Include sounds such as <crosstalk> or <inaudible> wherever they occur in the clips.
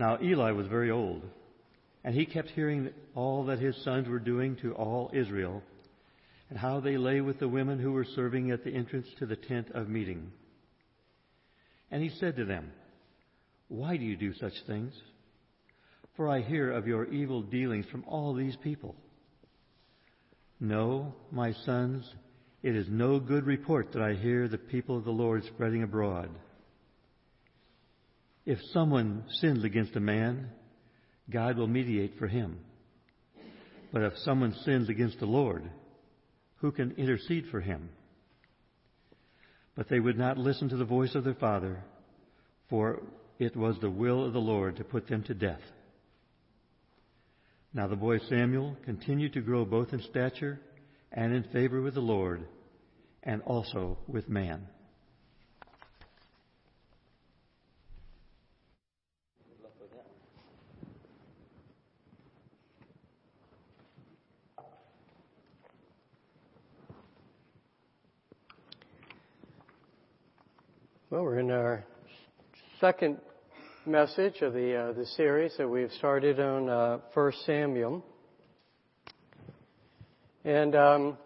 Now Eli was very old, and he kept hearing all that his sons were doing to all Israel, and how they lay with the women who were serving at the entrance to the tent of meeting. And he said to them, Why do you do such things? For I hear of your evil dealings from all these people. No, my sons, it is no good report that I hear the people of the Lord spreading abroad. If someone sins against a man, God will mediate for him. But if someone sins against the Lord, who can intercede for him? But they would not listen to the voice of their father, for it was the will of the Lord to put them to death. Now the boy Samuel continued to grow both in stature and in favor with the Lord and also with man. Well, we're in our second message of the uh, the series that we've started on uh, First Samuel, and um,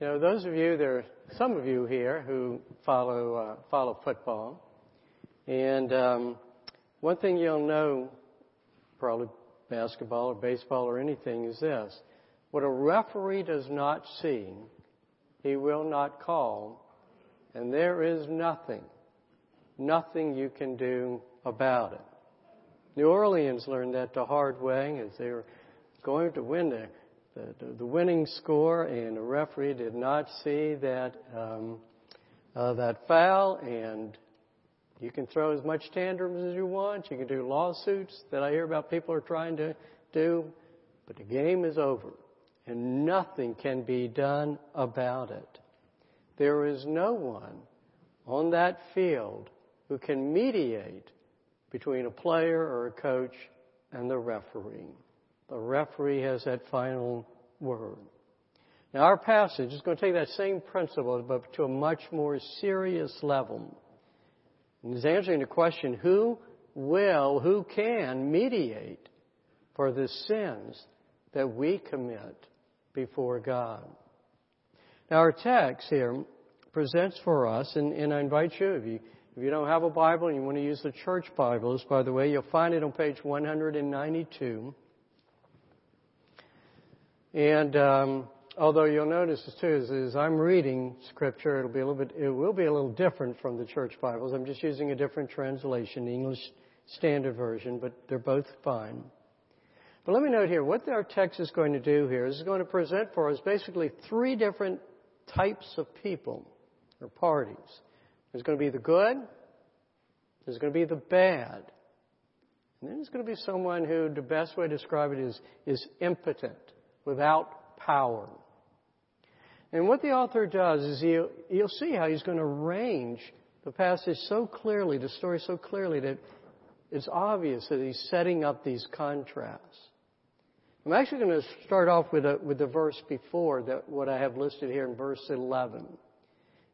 you know those of you there, are some of you here who follow uh, follow football, and um, one thing you'll know, probably basketball or baseball or anything, is this: what a referee does not see, he will not call, and there is nothing nothing you can do about it. New Orleans learned that the hard way as they were going to win the, the, the winning score, and the referee did not see that um, uh, that foul. And you can throw as much tantrums as you want. You can do lawsuits that I hear about people are trying to do, but the game is over, and nothing can be done about it. There is no one on that field who can mediate between a player or a coach and the referee. The referee has that final word. Now, our passage is going to take that same principle, but to a much more serious level. And answering the question who will, who can mediate for the sins that we commit before God? Now, our text here presents for us, and, and I invite you, if you if you don't have a Bible and you want to use the church Bibles, by the way, you'll find it on page 192. And um, although you'll notice too, is, as I'm reading Scripture, it'll be a little bit, it will be a little different from the church Bibles. I'm just using a different translation, English Standard Version, but they're both fine. But let me note here, what our text is going to do here is going to present for us basically three different types of people or parties. There's going to be the good, there's going to be the bad, and then there's going to be someone who the best way to describe it is, is impotent, without power. And what the author does is he'll, you'll see how he's going to arrange the passage so clearly, the story so clearly that it's obvious that he's setting up these contrasts. I'm actually going to start off with, a, with the verse before that, what I have listed here in verse 11.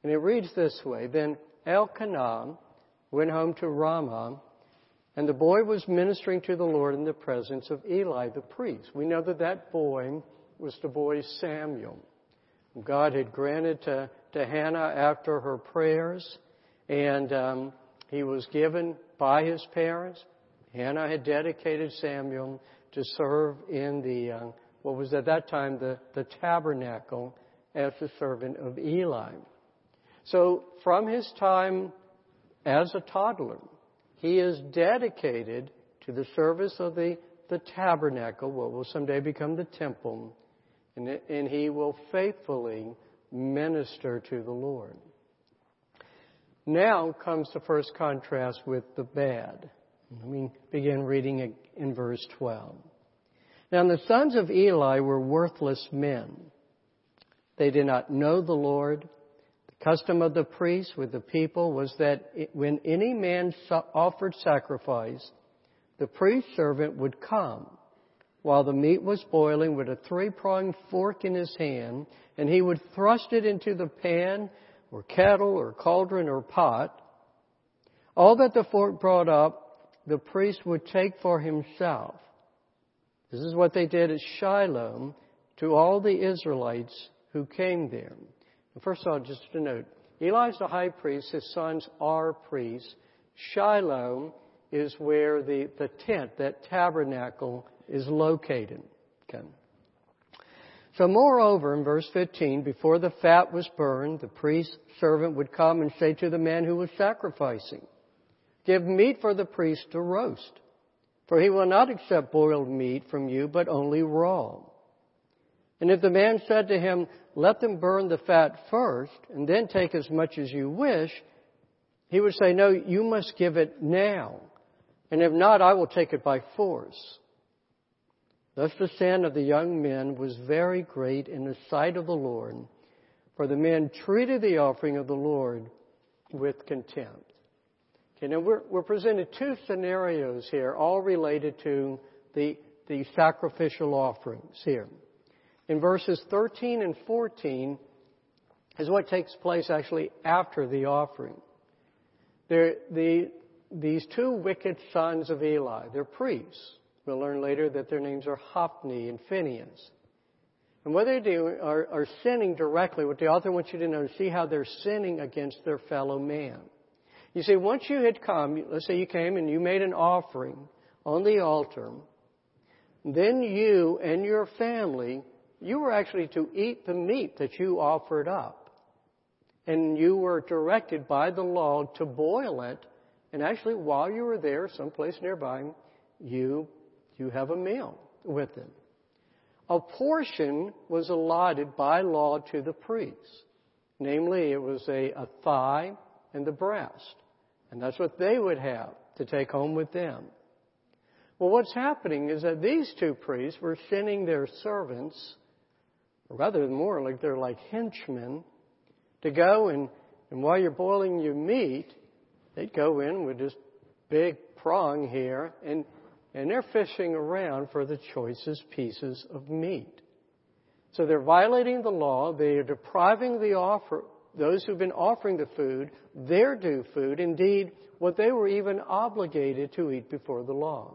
And it reads this way Then Elkanah went home to Ramah, and the boy was ministering to the Lord in the presence of Eli the priest. We know that that boy was the boy Samuel. God had granted to, to Hannah after her prayers, and um, he was given by his parents. Hannah had dedicated Samuel to serve in the, uh, what was at that time the, the tabernacle as the servant of Eli. So from his time as a toddler, he is dedicated to the service of the, the tabernacle, what will someday become the temple, and, and he will faithfully minister to the Lord. Now comes the first contrast with the bad. Let me begin reading in verse 12. Now the sons of Eli were worthless men. They did not know the Lord custom of the priests with the people was that when any man offered sacrifice, the priest servant would come while the meat was boiling with a three-pronged fork in his hand, and he would thrust it into the pan or kettle or cauldron or pot. All that the fork brought up the priest would take for himself. This is what they did at Shiloh to all the Israelites who came there. First of all, just to note, Eli's the high priest, his sons are priests. Shiloh is where the, the tent, that tabernacle, is located. Okay. So moreover, in verse 15, before the fat was burned, the priest's servant would come and say to the man who was sacrificing, Give meat for the priest to roast, for he will not accept boiled meat from you, but only raw. And if the man said to him, Let them burn the fat first, and then take as much as you wish, he would say, No, you must give it now. And if not, I will take it by force. Thus the sin of the young men was very great in the sight of the Lord, for the men treated the offering of the Lord with contempt. Okay, now we're, we're presented two scenarios here, all related to the, the sacrificial offerings here. In verses 13 and 14 is what takes place actually after the offering. There, the, these two wicked sons of Eli, they're priests. We'll learn later that their names are Hophni and Phinehas. And what they do are, are sinning directly. What the author wants you to know is see how they're sinning against their fellow man. You see, once you had come, let's say you came and you made an offering on the altar, then you and your family, you were actually to eat the meat that you offered up. And you were directed by the law to boil it. And actually, while you were there, someplace nearby, you you have a meal with them. A portion was allotted by law to the priests. Namely, it was a, a thigh and the breast. And that's what they would have to take home with them. Well, what's happening is that these two priests were sending their servants, or rather more like they're like henchmen, to go and, and while you're boiling your meat, they'd go in with this big prong here and and they're fishing around for the choicest pieces of meat. So they're violating the law. They are depriving the offer, those who've been offering the food, their due food, indeed, what they were even obligated to eat before the law.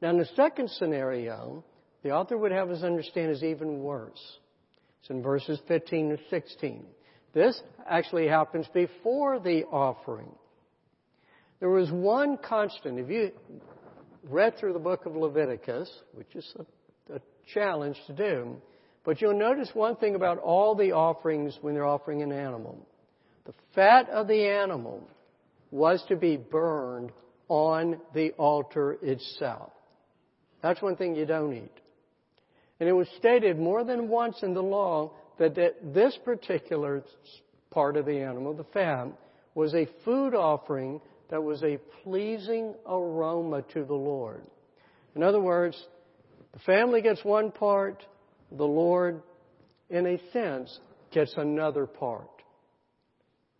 Now, in the second scenario, the author would have us understand is even worse. It's in verses 15 to 16. This actually happens before the offering. There was one constant. If you read through the book of Leviticus, which is a, a challenge to do, but you'll notice one thing about all the offerings when they're offering an animal. The fat of the animal was to be burned on the altar itself. That's one thing you don't eat. And it was stated more than once in the law that this particular part of the animal, the fat, was a food offering that was a pleasing aroma to the Lord. In other words, the family gets one part, the Lord, in a sense, gets another part.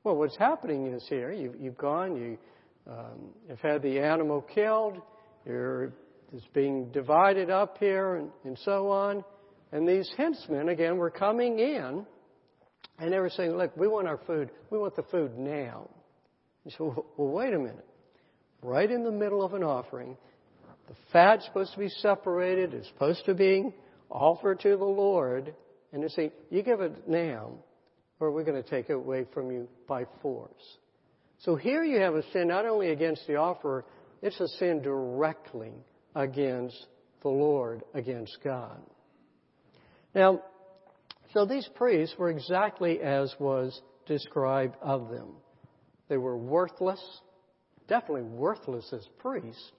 Well, what's happening is here, you've, you've gone, you um, have had the animal killed, you're, it's being divided up here, and, and so on. And these henchmen, again, were coming in, and they were saying, look, we want our food, we want the food now. Well, well, wait a minute. Right in the middle of an offering, the fat's supposed to be separated, it's supposed to be offered to the Lord, and they say, you give it now, or we're going to take it away from you by force. So here you have a sin not only against the offerer, it's a sin directly against the Lord, against God. Now, so these priests were exactly as was described of them. They were worthless, definitely worthless as priests,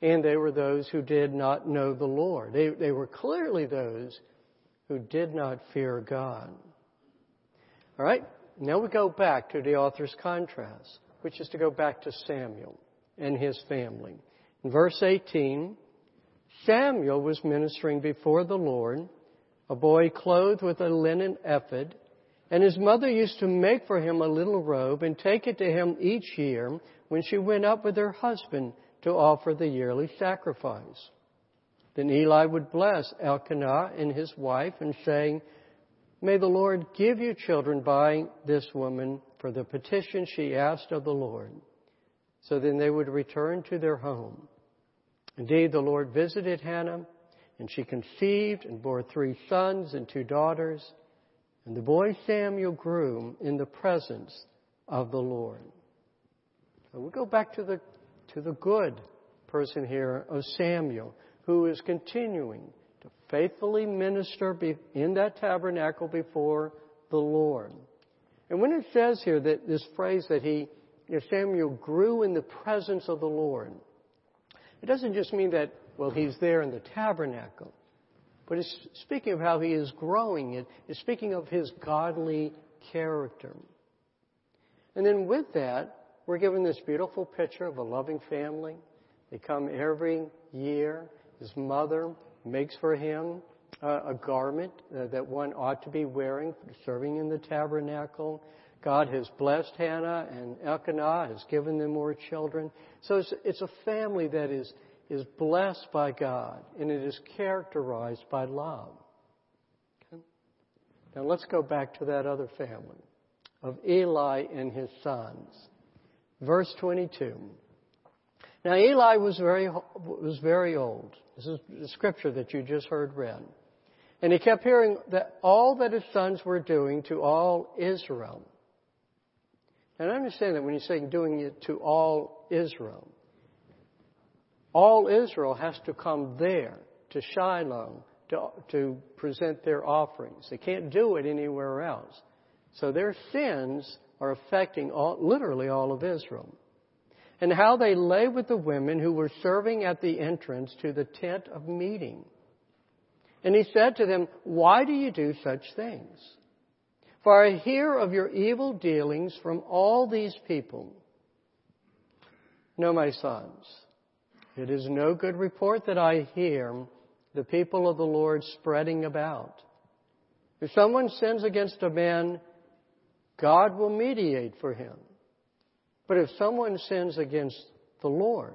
and they were those who did not know the Lord. They, they were clearly those who did not fear God. All right, now we go back to the author's contrast, which is to go back to Samuel and his family. Verse 18, Samuel was ministering before the Lord, a boy clothed with a linen ephod and his mother used to make for him a little robe and take it to him each year when she went up with her husband to offer the yearly sacrifice. Then Eli would bless Elkanah and his wife and saying, May the Lord give you children by this woman for the petition she asked of the Lord. So then they would return to their home. Indeed, the Lord visited Hannah, and she conceived and bore three sons and two daughters. And the boy Samuel grew in the presence of the Lord. So we go back to the, to the good person here of Samuel, who is continuing to faithfully minister in that tabernacle before the Lord. And when it says here that this phrase that he, Samuel grew in the presence of the Lord, it doesn't just mean that, well, he's there in the tabernacle, but it's speaking of how he is growing. it. It is speaking of his godly character. And then with that, we're given this beautiful picture of a loving family. They come every year. His mother makes for him uh, a garment uh, that one ought to be wearing, serving in the tabernacle. God has blessed Hannah and Elkanah, has given them more children. So it's, it's a family that is, is blessed by God, and it is characterized by love. Okay? Now let's go back to that other family of Eli and his sons. Verse 22. Now Eli was very, was very old. This is the scripture that you just heard read. And he kept hearing that all that his sons were doing to all Israel. And I understand that when he's saying doing it to all Israel, all Israel has to come there to Shiloh to, to present their offerings. They can't do it anywhere else. So their sins are affecting all, literally all of Israel. And how they lay with the women who were serving at the entrance to the tent of meeting. And he said to them, Why do you do such things? For I hear of your evil dealings from all these people. No, my sons, it is no good report that I hear the people of the Lord spreading about. If someone sins against a man, God will mediate for him. But if someone sins against the Lord,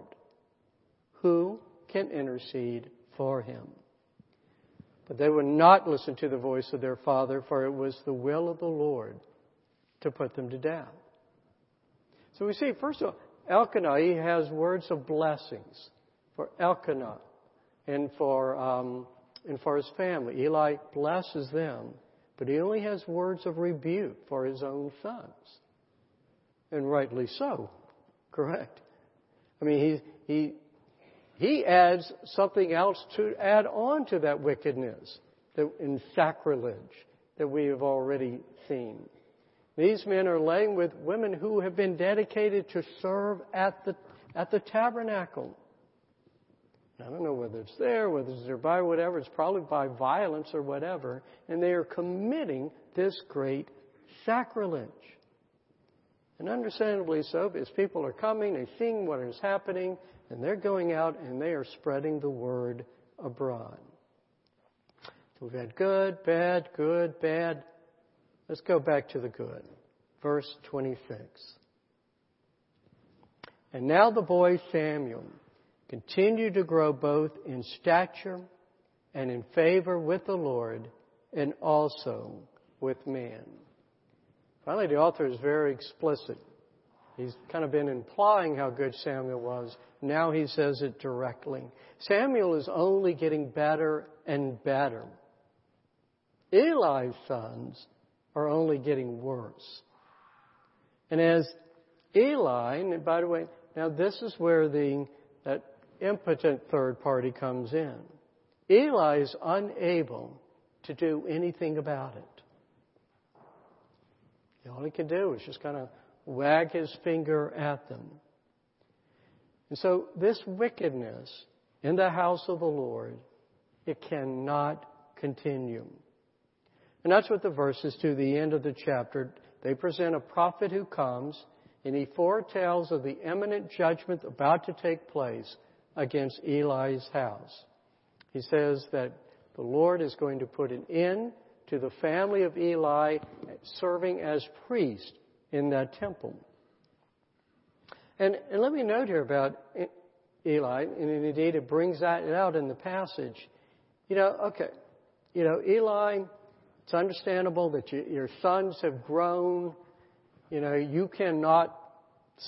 who can intercede for him? But they would not listen to the voice of their father, for it was the will of the Lord to put them to death. So we see, first of all, Elkanah, he has words of blessings for Elkanah and for, um, and for his family. Eli blesses them, but he only has words of rebuke for his own sons. And rightly so. Correct. I mean, he, he, he adds something else to add on to that wickedness that, in sacrilege that we have already seen. These men are laying with women who have been dedicated to serve at the, at the tabernacle. I don't know whether it's there, whether it's there by whatever. It's probably by violence or whatever. And they are committing this great sacrilege. And understandably so, because people are coming, they're seeing what is happening, and they're going out and they are spreading the word abroad. So we've had good, bad, good, bad. Let's go back to the good. Verse 26. And now the boy Samuel continued to grow both in stature and in favor with the Lord and also with man. Finally, the author is very explicit. He's kind of been implying how good Samuel was. Now he says it directly. Samuel is only getting better and better. Eli's sons are only getting worse. And as Eli, and by the way, now this is where the that impotent third party comes in. Eli is unable to do anything about it. All he can do is just kind of wag his finger at them. And so this wickedness in the house of the Lord, it cannot continue. And that's what the verses to the end of the chapter, they present a prophet who comes and he foretells of the imminent judgment about to take place against Eli's house. He says that the Lord is going to put an end to the family of Eli serving as priest in that temple. And, and let me note here about Eli, and indeed it brings that out in the passage. You know, okay, you know, Eli, it's understandable that you, your sons have grown. You know, you cannot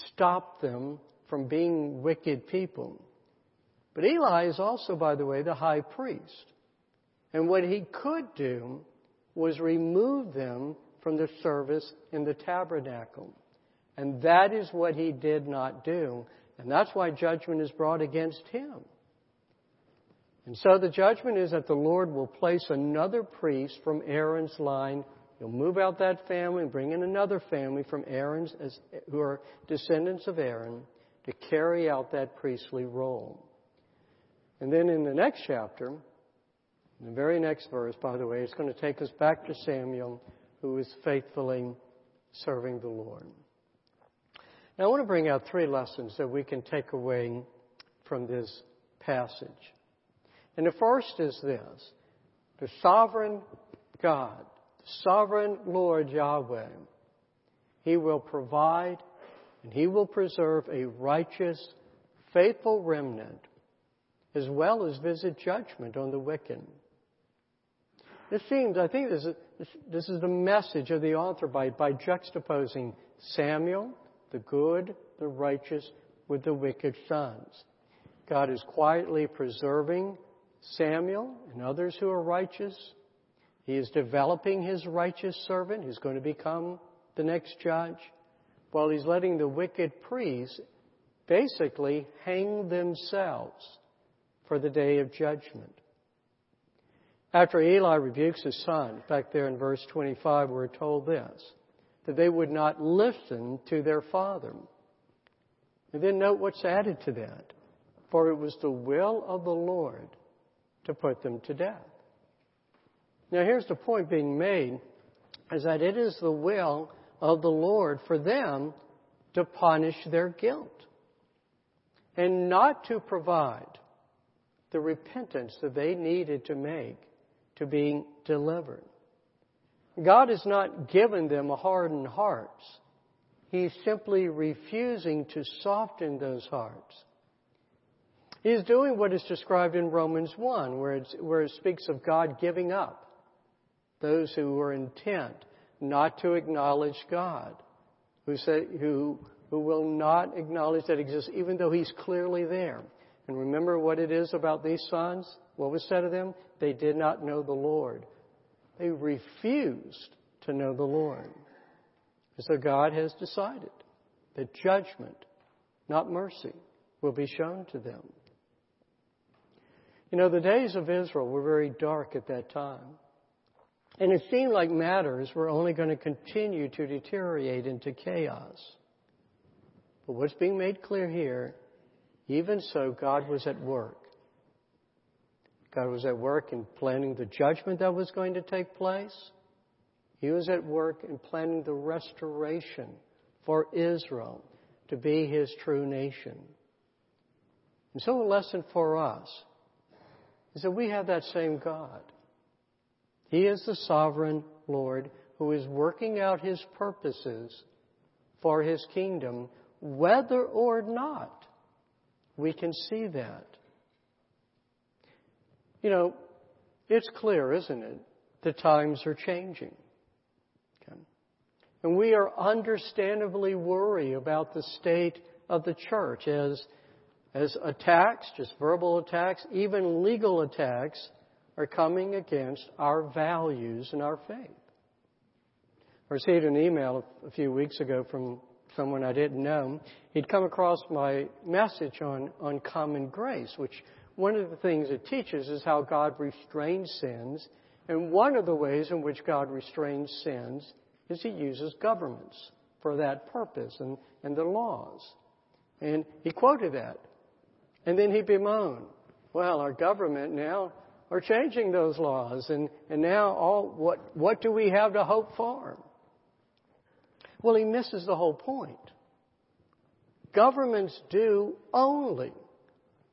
stop them from being wicked people. But Eli is also, by the way, the high priest. And what he could do was remove them from the service in the tabernacle. And that is what he did not do. And that's why judgment is brought against him. And so the judgment is that the Lord will place another priest from Aaron's line. He'll move out that family and bring in another family from Aaron's, as, who are descendants of Aaron, to carry out that priestly role. And then in the next chapter, in the very next verse, by the way, it's going to take us back to Samuel, who is faithfully serving the Lord. Now, I want to bring out three lessons that we can take away from this passage. And the first is this the sovereign God, the sovereign Lord Yahweh, He will provide and He will preserve a righteous, faithful remnant, as well as visit judgment on the wicked. This seems, I think this is, this is the message of the author by, by juxtaposing Samuel, the good, the righteous, with the wicked sons. God is quietly preserving Samuel and others who are righteous. He is developing his righteous servant who's going to become the next judge, while he's letting the wicked priests basically hang themselves for the day of judgment. After Eli rebukes his son, back there in verse 25, we're told this that they would not listen to their father. And then note what's added to that. For it was the will of the Lord to put them to death. Now here's the point being made is that it is the will of the Lord for them to punish their guilt and not to provide the repentance that they needed to make to being delivered. God has not given them hardened hearts. He's simply refusing to soften those hearts. He's doing what is described in Romans 1, where, where it speaks of God giving up those who are intent not to acknowledge God, who, say, who, who will not acknowledge that exists, even though He's clearly there. And remember what it is about these sons? What was said of them? They did not know the Lord. They refused to know the Lord. And so God has decided that judgment, not mercy, will be shown to them. You know, the days of Israel were very dark at that time. And it seemed like matters were only going to continue to deteriorate into chaos. But what's being made clear here, even so, God was at work. God was at work in planning the judgment that was going to take place. He was at work in planning the restoration for Israel to be His true nation. And so a lesson for us is that we have that same God. He is the sovereign Lord who is working out His purposes for His kingdom, whether or not we can see that. You know, it's clear, isn't it? The times are changing. Okay? And we are understandably worried about the state of the church as, as attacks, just verbal attacks, even legal attacks, are coming against our values and our faith. I received an email a few weeks ago from someone I didn't know. He'd come across my message on, on common grace, which one of the things it teaches is how God restrains sins. And one of the ways in which God restrains sins is He uses governments for that purpose and, and the laws. And he quoted that. And then he bemoaned, well, our government now are changing those laws and, and now all, what, what do we have to hope for? Well, he misses the whole point. Governments do only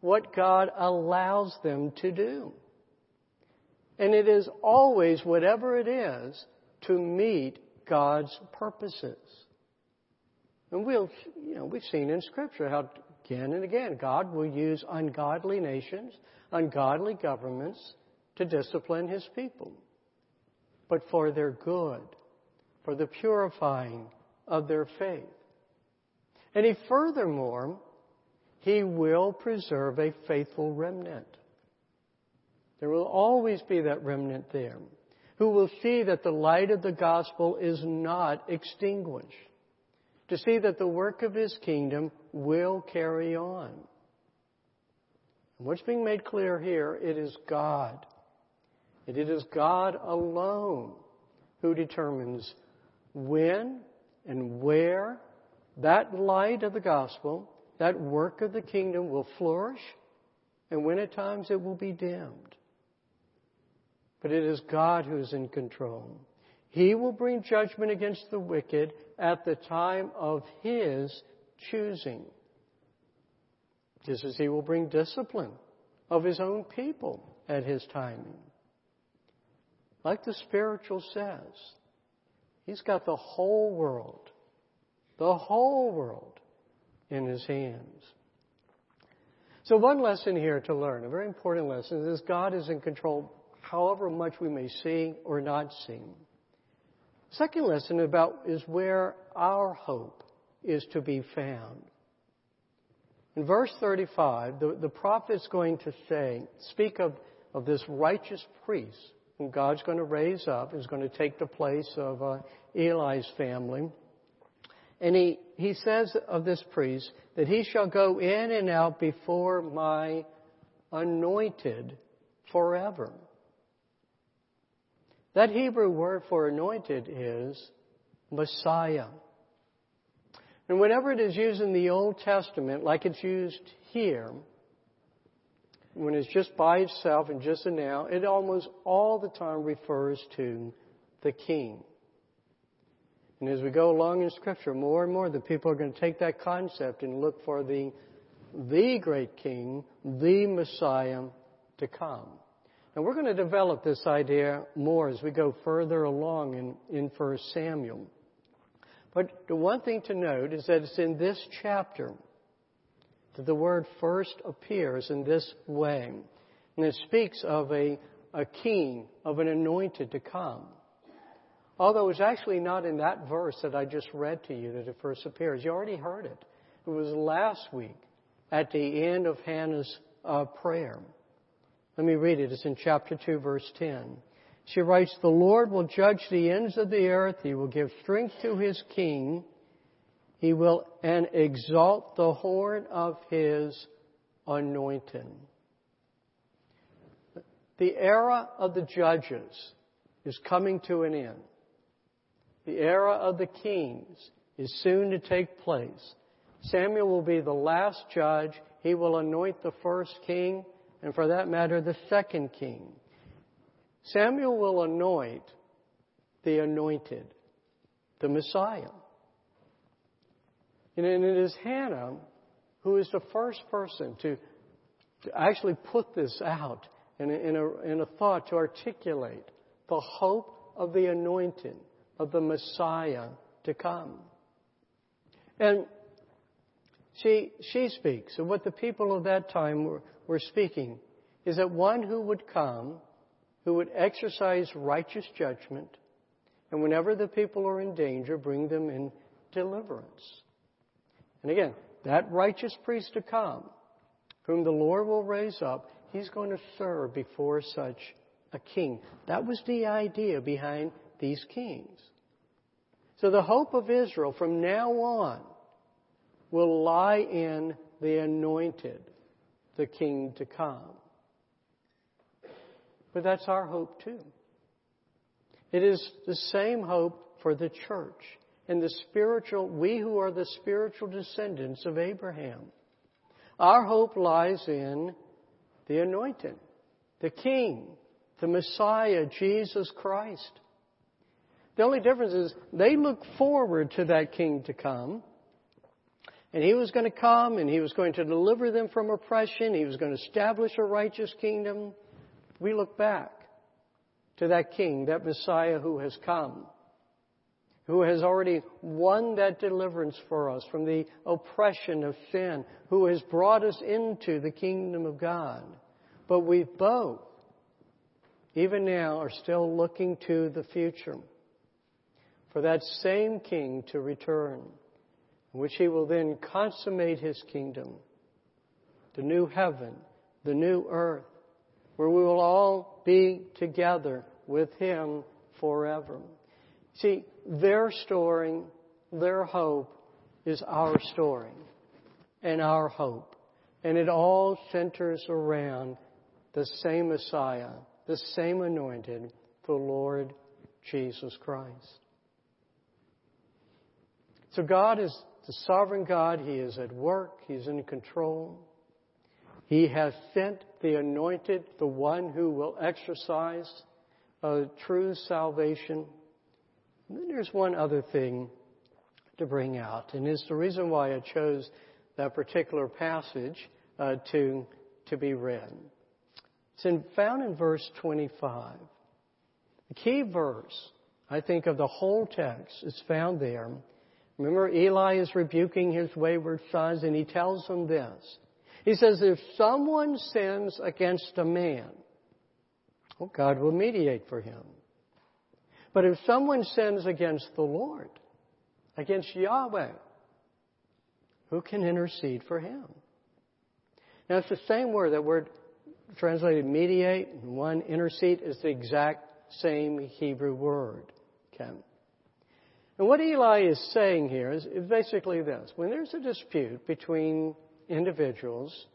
what God allows them to do. And it is always, whatever it is, to meet God's purposes. And we'll, you know, we've seen in Scripture how again and again God will use ungodly nations, ungodly governments to discipline His people. But for their good, for the purifying of their faith. And He furthermore He will preserve a faithful remnant. There will always be that remnant there who will see that the light of the gospel is not extinguished, to see that the work of his kingdom will carry on. And what's being made clear here, it is God. And it is God alone who determines when and where that light of the gospel, that work of the kingdom will flourish, and when at times it will be dimmed. But it is God who is in control. He will bring judgment against the wicked at the time of His choosing. Just as He will bring discipline of His own people at His timing. Like the spiritual says, He's got the whole world, the whole world in His hands. So one lesson here to learn, a very important lesson, is God is in control however much we may see or not see. Second lesson about is where our hope is to be found. In verse 35, the, the is going to say, speak of, of this righteous priest whom God's going to raise up, is going to take the place of uh, Eli's family. And he, he says of this priest that he shall go in and out before my anointed forever. That Hebrew word for anointed is Messiah. And whenever it is used in the Old Testament, like it's used here, when it's just by itself and just a noun, it almost all the time refers to the king. And as we go along in Scripture, more and more the people are going to take that concept and look for the, the great king, the Messiah to come. And we're going to develop this idea more as we go further along in, in 1 Samuel. But the one thing to note is that it's in this chapter that the word first appears in this way. And it speaks of a, a king, of an anointed to come. Although it's actually not in that verse that I just read to you that it first appears. You already heard it. It was last week at the end of Hannah's uh, prayer. Let me read it. It's in chapter 2, verse 10. She writes, The Lord will judge the ends of the earth. He will give strength to his king. He will and exalt the horn of his anointing. The era of the judges is coming to an end. The era of the kings is soon to take place. Samuel will be the last judge. He will anoint the first king and for that matter, the second king. Samuel will anoint the anointed, the Messiah. And it is Hannah who is the first person to, to actually put this out in a, in, a, in a thought to articulate the hope of the anointing of the Messiah to come. And she, she speaks of what the people of that time were, were speaking is that one who would come, who would exercise righteous judgment, and whenever the people are in danger, bring them in deliverance. And again, that righteous priest to come, whom the Lord will raise up, he's going to serve before such a king. That was the idea behind these kings. So the hope of Israel from now on will lie in the anointed, the king to come. But that's our hope too. It is the same hope for the church and the spiritual, we who are the spiritual descendants of Abraham. Our hope lies in the anointed, the King, the Messiah, Jesus Christ. The only difference is they look forward to that King to come, and he was going to come and he was going to deliver them from oppression. He was going to establish a righteous kingdom. We look back to that king, that Messiah who has come, who has already won that deliverance for us from the oppression of sin, who has brought us into the kingdom of God. But we both, even now, are still looking to the future for that same king to return in which he will then consummate his kingdom the new heaven, the new earth, where we will all be together with Him forever. See, their storing, their hope is our storing and our hope. And it all centers around the same Messiah, the same anointed, the Lord Jesus Christ. So God is the sovereign God. He is at work. He's in control. He has sent the anointed, the one who will exercise a true salvation. And then there's one other thing to bring out, and it's the reason why I chose that particular passage uh, to, to be read. It's in, found in verse 25. The key verse, I think, of the whole text is found there. Remember, Eli is rebuking his wayward sons, and he tells them this. He says, if someone sins against a man, well, God will mediate for him. But if someone sins against the Lord, against Yahweh, who can intercede for him? Now, it's the same word. That word translated mediate and one intercede is the exact same Hebrew word. Okay. And what Eli is saying here is, basically this. When there's a dispute between individuals,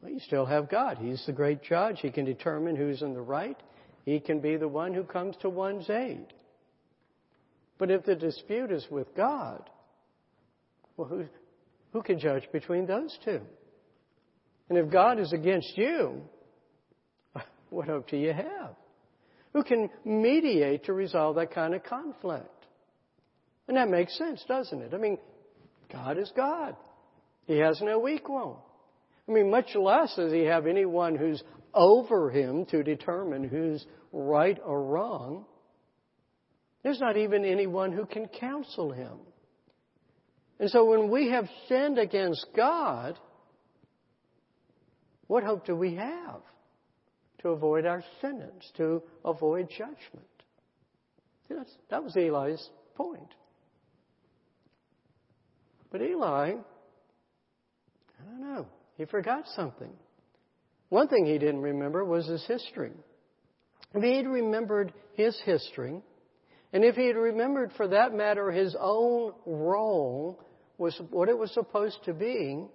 well, you still have God. He's the great judge. He can determine who's in the right. He can be the one who comes to one's aid. But if the dispute is with God, well, who, who can judge between those two? And if God is against you, <laughs> what hope do you have? Who can mediate to resolve that kind of conflict? And that makes sense, doesn't it? I mean, God is God. He has no equal. I mean, much less does he have anyone who's over him to determine who's right or wrong. There's not even anyone who can counsel him. And so when we have sinned against God, what hope do we have to avoid our sentence, to avoid judgment? that was Eli's point. But Eli I don't know. He forgot something. One thing he didn't remember was his history. If he had remembered his history, and if he had remembered, for that matter, his own role was what it was supposed to be,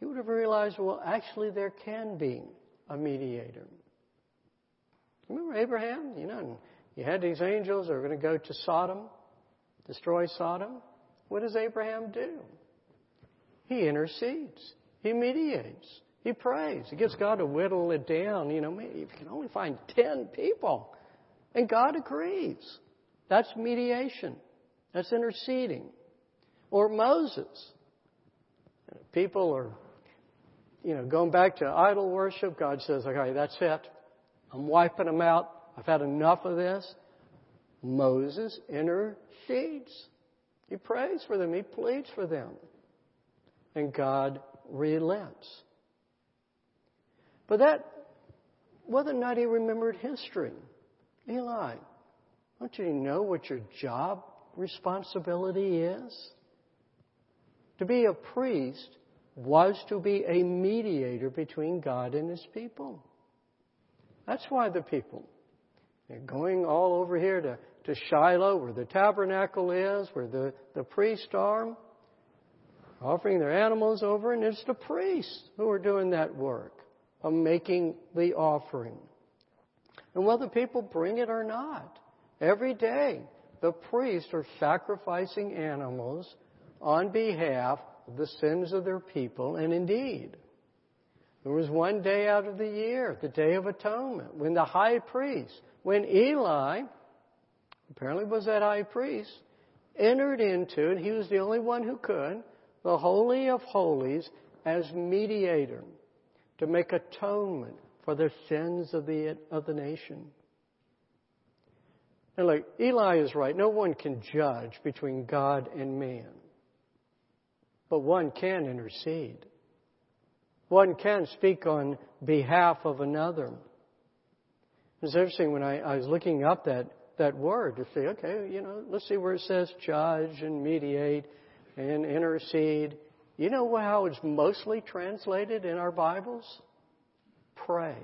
he would have realized, well, actually, there can be a mediator. Remember Abraham? You know, you had these angels that were going to go to Sodom, destroy Sodom. What does Abraham do? He intercedes. He mediates. He prays. He gets God to whittle it down. You know, maybe if you can only find 10 people. And God agrees. That's mediation. That's interceding. Or Moses. People are, you know, going back to idol worship. God says, okay, that's it. I'm wiping them out. I've had enough of this. Moses intercedes. He prays for them. He pleads for them and God relents. But that, whether or not he remembered history, Eli, don't you know what your job responsibility is? To be a priest was to be a mediator between God and his people. That's why the people, they're going all over here to, to Shiloh, where the tabernacle is, where the, the priests are offering their animals over, and it's the priests who are doing that work of making the offering. And whether people bring it or not, every day the priests are sacrificing animals on behalf of the sins of their people, and indeed, there was one day out of the year, the Day of Atonement, when the high priest, when Eli, apparently was that high priest, entered into, and he was the only one who could, the Holy of Holies as mediator to make atonement for the sins of the, of the nation. And look, Eli is right. No one can judge between God and man. But one can intercede. One can speak on behalf of another. It's interesting when I, I was looking up that, that word to see, okay, you know, let's see where it says judge and mediate and intercede. You know how it's mostly translated in our Bibles? Pray.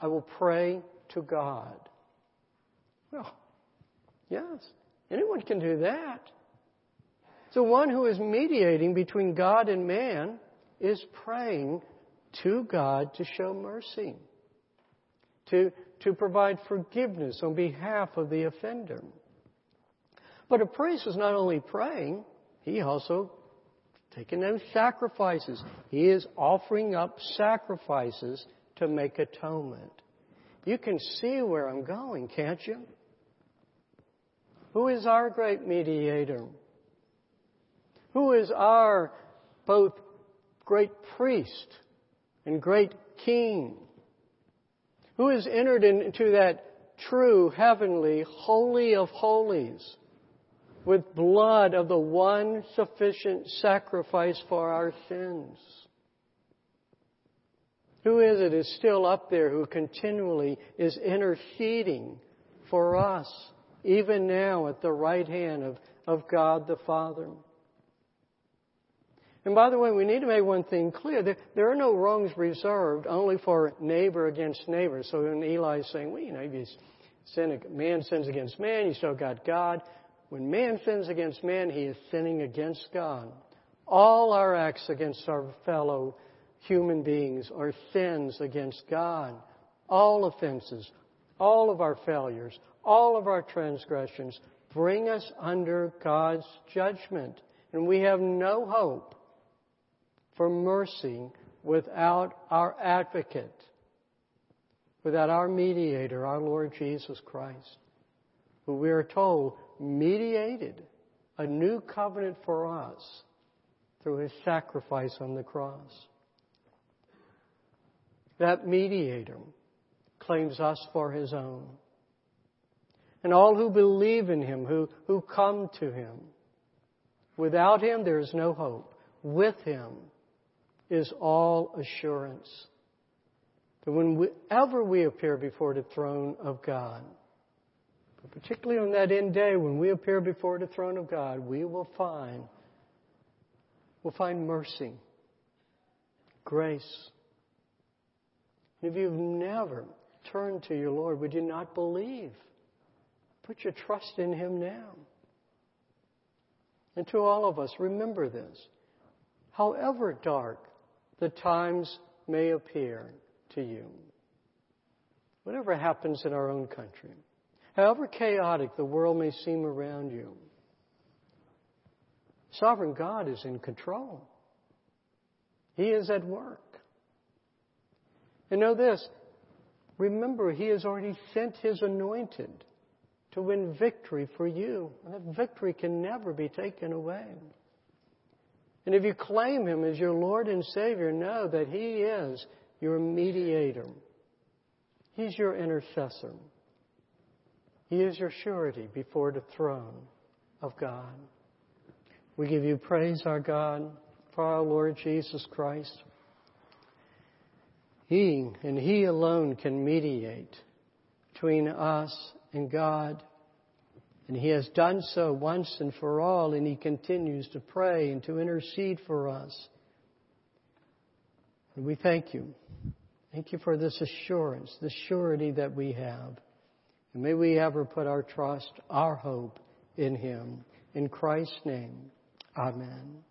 I will pray to God. Well, yes, anyone can do that. The one who is mediating between God and man is praying to God to show mercy, to, to provide forgiveness on behalf of the offender. But a priest is not only praying, he also taking those sacrifices. He is offering up sacrifices to make atonement. You can see where I'm going, can't you? Who is our great mediator? Who is our both great priest and great king? Who has entered into that true, heavenly, holy of holies with blood of the one sufficient sacrifice for our sins? Who is it is still up there who continually is interceding for us, even now at the right hand of, of God the Father? And by the way, we need to make one thing clear. There, there are no wrongs reserved only for neighbor against neighbor. So when Eli is saying, well, you know, if you sin, man sins against man, you still got God. When man sins against man, he is sinning against God. All our acts against our fellow human beings are sins against God. All offenses, all of our failures, all of our transgressions bring us under God's judgment. And we have no hope for mercy without our advocate, without our mediator, our Lord Jesus Christ, who we are told mediated a new covenant for us through his sacrifice on the cross. That mediator claims us for his own. And all who believe in him, who, who come to him, without him there is no hope. With him is all assurance. That whenever we appear before the throne of God, but particularly on that end day when we appear before the throne of God, we will find we'll find mercy, grace. If you've never turned to your Lord, would you not believe? Put your trust in Him now. And to all of us, remember this. However dark the times may appear to you. Whatever happens in our own country, however chaotic the world may seem around you, sovereign God is in control. He is at work. And know this remember, He has already sent His anointed to win victory for you. And that victory can never be taken away. And if you claim Him as your Lord and Savior, know that He is your mediator. He's your intercessor. He is your surety before the throne of God. We give you praise, our God, for our Lord Jesus Christ. He and He alone can mediate between us and God. And He has done so once and for all, and He continues to pray and to intercede for us. And we thank you. Thank you for this assurance, the surety that we have. And may we ever put our trust, our hope in Him. In Christ's name, Amen.